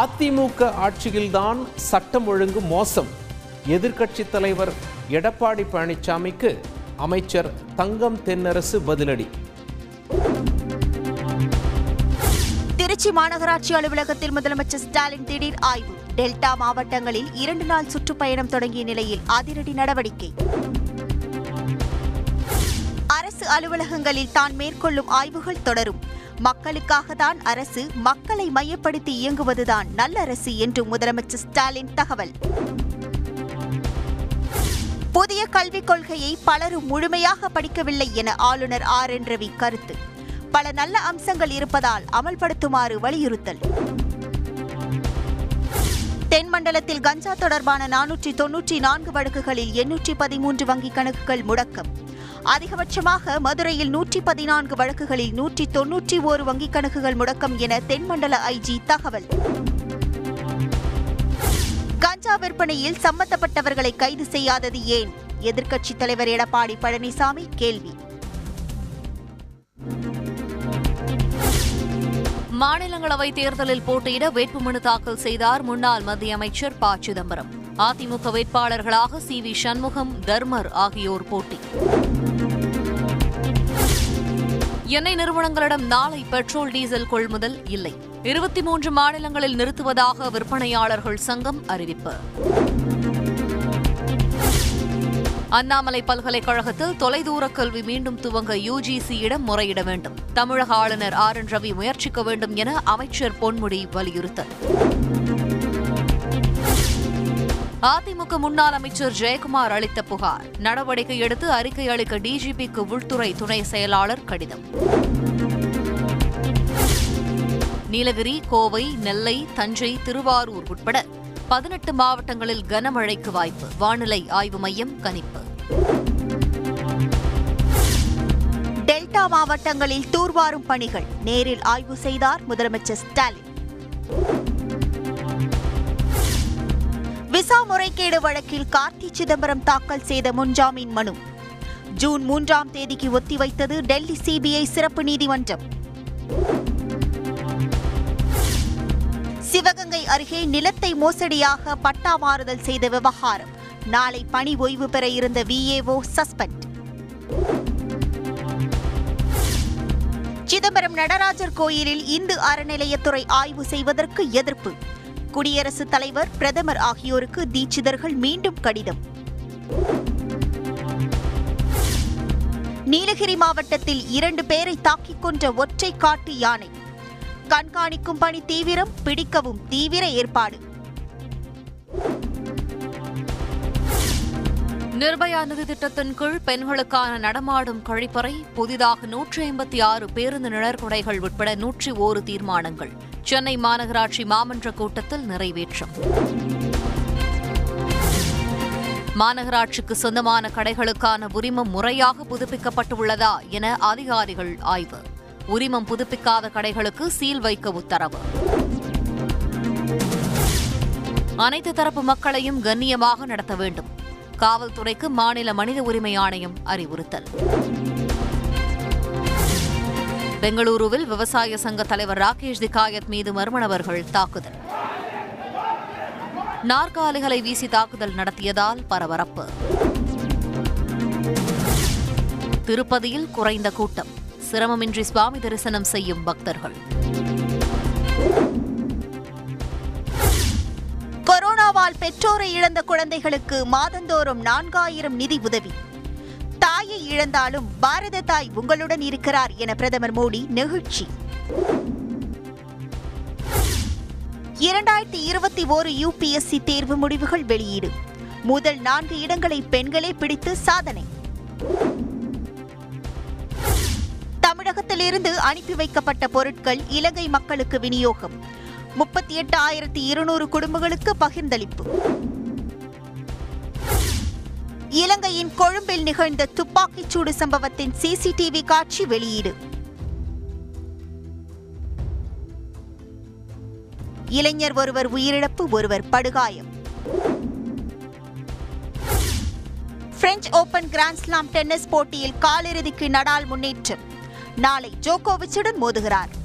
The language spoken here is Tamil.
அதிமுக ஆட்சியில்தான் சட்டம் ஒழுங்கு மோசம். எதிர்க்கட்சி தலைவர் எடப்பாடி பழனிசாமிக்கு அமைச்சர் தங்கம் தென்னரசு பதிலடி. திருச்சி மாநகராட்சி அலுவலகத்தில் முதலமைச்சர் ஸ்டாலின் திடீர் ஆய்வு. டெல்டா மாவட்டங்களில் இரண்டு நாள் சுற்றுப்பயணம் தொடங்கிய நிலையில் அதிரடி நடவடிக்கை. அரசு அலுவலகங்களில் தான் மேற்கொள்ளும் ஆய்வுகள் தொடரும். மக்களுக்காக தான் அரசு மக்களை மையப்படுத்தி இயங்குவதுதான் நல்ல அரசு என்று முதலமைச்சர் ஸ்டாலின் தகவல். புதிய கல்விக் கொள்கையை பலரும் முழுமையாக படிக்கவில்லை என ஆளுநர் ஆர். என். ரவி கருத்து. பல நல்ல அம்சங்கள் இருப்பதால் அமல்படுத்துமாறு வலியுறுத்தல். தென்மண்டலத்தில் கஞ்சா தொடர்பான நானூற்றி தொன்னூற்றி நான்கு வழக்குகளில் எண்ணூற்றி பதிமூன்று வங்கிக் கணக்குகள் முடக்கம். அதிகபட்சமாக மதுரையில் நூற்றி பதினான்கு வழக்குகளில் நூற்றி தொன்னூற்றி ஓரு வங்கிக் கணக்குகள் முடக்கம் என தென்மண்டல ஐஜி தகவல். கஞ்சா விற்பனையில் சம்பந்தப்பட்டவர்களை கைது செய்யாதது ஏன்? எதிர்க்கட்சித் தலைவர் எடப்பாடி பழனிசாமி கேள்வி. மாநிலங்களவை தேர்தலில் போட்டியிட வேட்புமனு தாக்கல் செய்தார் முன்னாள் மத்திய அமைச்சர் ப. சிதம்பரம். அதிமுக வேட்பாளர்களாக சி வி சண்முகம் தர்மர் ஆகியோர் போட்டி. எண்ணெய் நிறுவனங்களிடம் நாளை பெட்ரோல் டீசல் கொள்முதல் இல்லை. இருபத்தி மூன்று மாநிலங்களில் நிறுத்துவதாக விற்பனையாளர்கள் சங்கம் அறிவிப்பு. அண்ணாமலை பல்கலைக்கழகத்தில் தொலைதூர கல்வி மீண்டும் துவங்க யுஜிசியிடம் முறையிட வேண்டும். தமிழக ஆளுநர் ஆர் என் ரவி முயற்சிக்க வேண்டும் என அமைச்சர் பொன்முடி வலியுறுத்தல். அதிமுக முன்னாள் அமைச்சர் ஜெயக்குமார் அளித்த புகார். நடவடிக்கை எடுத்து அறிக்கை அளிக்க டிஜிபிக்கு உள்துறை துணை செயலாளர் கடிதம். நீலகிரி கோவை நெல்லை தஞ்சை திருவாரூர் உட்பட பதினெட்டு மாவட்டங்களில் கனமழைக்கு வாய்ப்பு. வானிலை ஆய்வு மையம் கணிப்பு. டெல்டா மாவட்டங்களில் தூர்வாரும் பணிகள். நேரில் ஆய்வு செய்தார் முதலமைச்சர் ஸ்டாலின். விசா முறைகேடு வழக்கில் கார்த்தி சிதம்பரம் தாக்கல் செய்த முன்ஜாமீன் மனு. ஜூன் மூன்றாம் தேதிக்கு ஒத்திவைத்தது டெல்லி சிபிஐ சிறப்பு நீதிமன்றம். சிவகங்கை அருகே நிலத்தை மோசடியாக பட்டா மாறுதல் செய்த விவகாரம். நாளை பணி ஓய்வு பெற இருந்த விஏஓ சஸ்பெண்ட். சிதம்பரம் நடராஜர் கோயிலில் இந்து அறநிலையத்துறை ஆய்வு செய்வதற்கு எதிர்ப்பு. குடியரசுத் தலைவர் பிரதமர் ஆகியோருக்கு தீட்சிதர்கள் மீண்டும் கடிதம். நீலகிரி மாவட்டத்தில் இரண்டு பேரை தாக்கிக் கொன்ற ஒற்றை காட்டு யானை. கண்காணிக்கும் பணி தீவிரம் பிடிக்கவும் தீவிர ஏற்பாடு. நிர்பயா நிதி திட்டத்தின் கீழ் பெண்களுக்கான நடமாடும் கழிப்பறை புதிதாக நூற்றி ஐம்பத்தி ஆறு பேருந்து நிழற்குடைகள் உட்பட நூற்றி ஓரு தீர்மானங்கள். சென்னை மாநகராட்சி மாமன்ற கூட்டத்தில் நிறைவேற்றம். மாநகராட்சிக்கு சொந்தமான கடைகளுக்கான உரிமம் முறையாக புதுப்பிக்கப்பட்டுள்ளதா என அதிகாரிகள் ஆய்வு. உரிமம் புதுப்பிக்காத கடைகளுக்கு சீல் வைக்க உத்தரவு. அனைத்து தரப்பு மக்களையும் கண்ணியமாக நடத்த வேண்டும். காவல்துறைக்கு மாநில மனித உரிமை ஆணையம் அறிவுறுத்தல். பெங்களூருவில் விவசாய சங்க தலைவர் ராகேஷ் திகாயத் மீது மர்மணவர்கள் தாக்குதல். நாற்காலிகளை வீசி தாக்குதல் நடத்தியதால் பரபரப்பு. திருப்பதியில் குறைந்த கூட்டம். சிரமமின்றி சுவாமி தரிசனம் செய்யும் பக்தர்கள். கொரோனாவால் பெற்றோரை இழந்த குழந்தைகளுக்கு மாதந்தோறும் நான்காயிரம் நிதி உதவி. தாயை இழந்தாலும் பாரத தாய் உங்களுடன் இருக்கிறார் என பிரதமர் மோடி நெகிழ்ச்சி. இரண்டாயிரத்தி இருபத்தி ஓரு யுபிஎஸ்சி தேர்வு முடிவுகள் வெளியீடு. முதல் நான்கு இடங்களை பெண்களே பிடித்து சாதனை. தமிழகத்திலிருந்து அனுப்பி வைக்கப்பட்ட பொருட்கள் இலங்கை மக்களுக்கு விநியோகம். முப்பத்தி எட்டு ஆயிரத்தி இருநூறு குடும்பங்களுக்கு பகிர்ந்தளிப்பு. இலங்கையின் கொழும்பில் நிகழ்ந்த துப்பாக்கிச்சூடு சம்பவத்தின் சிசிடிவி காட்சி வெளியீடு. இளைஞர் ஒருவர் உயிரிழப்பு ஒருவர் படுகாயம். பிரெஞ்சு ஓபன் கிராண்ட்ஸ்லாம் டென்னிஸ் போட்டியில் காலிறுதிக்கு நடால் முன்னேற்றம். நாளை ஜோகோவிச்சுடன் மோதுகிறார்.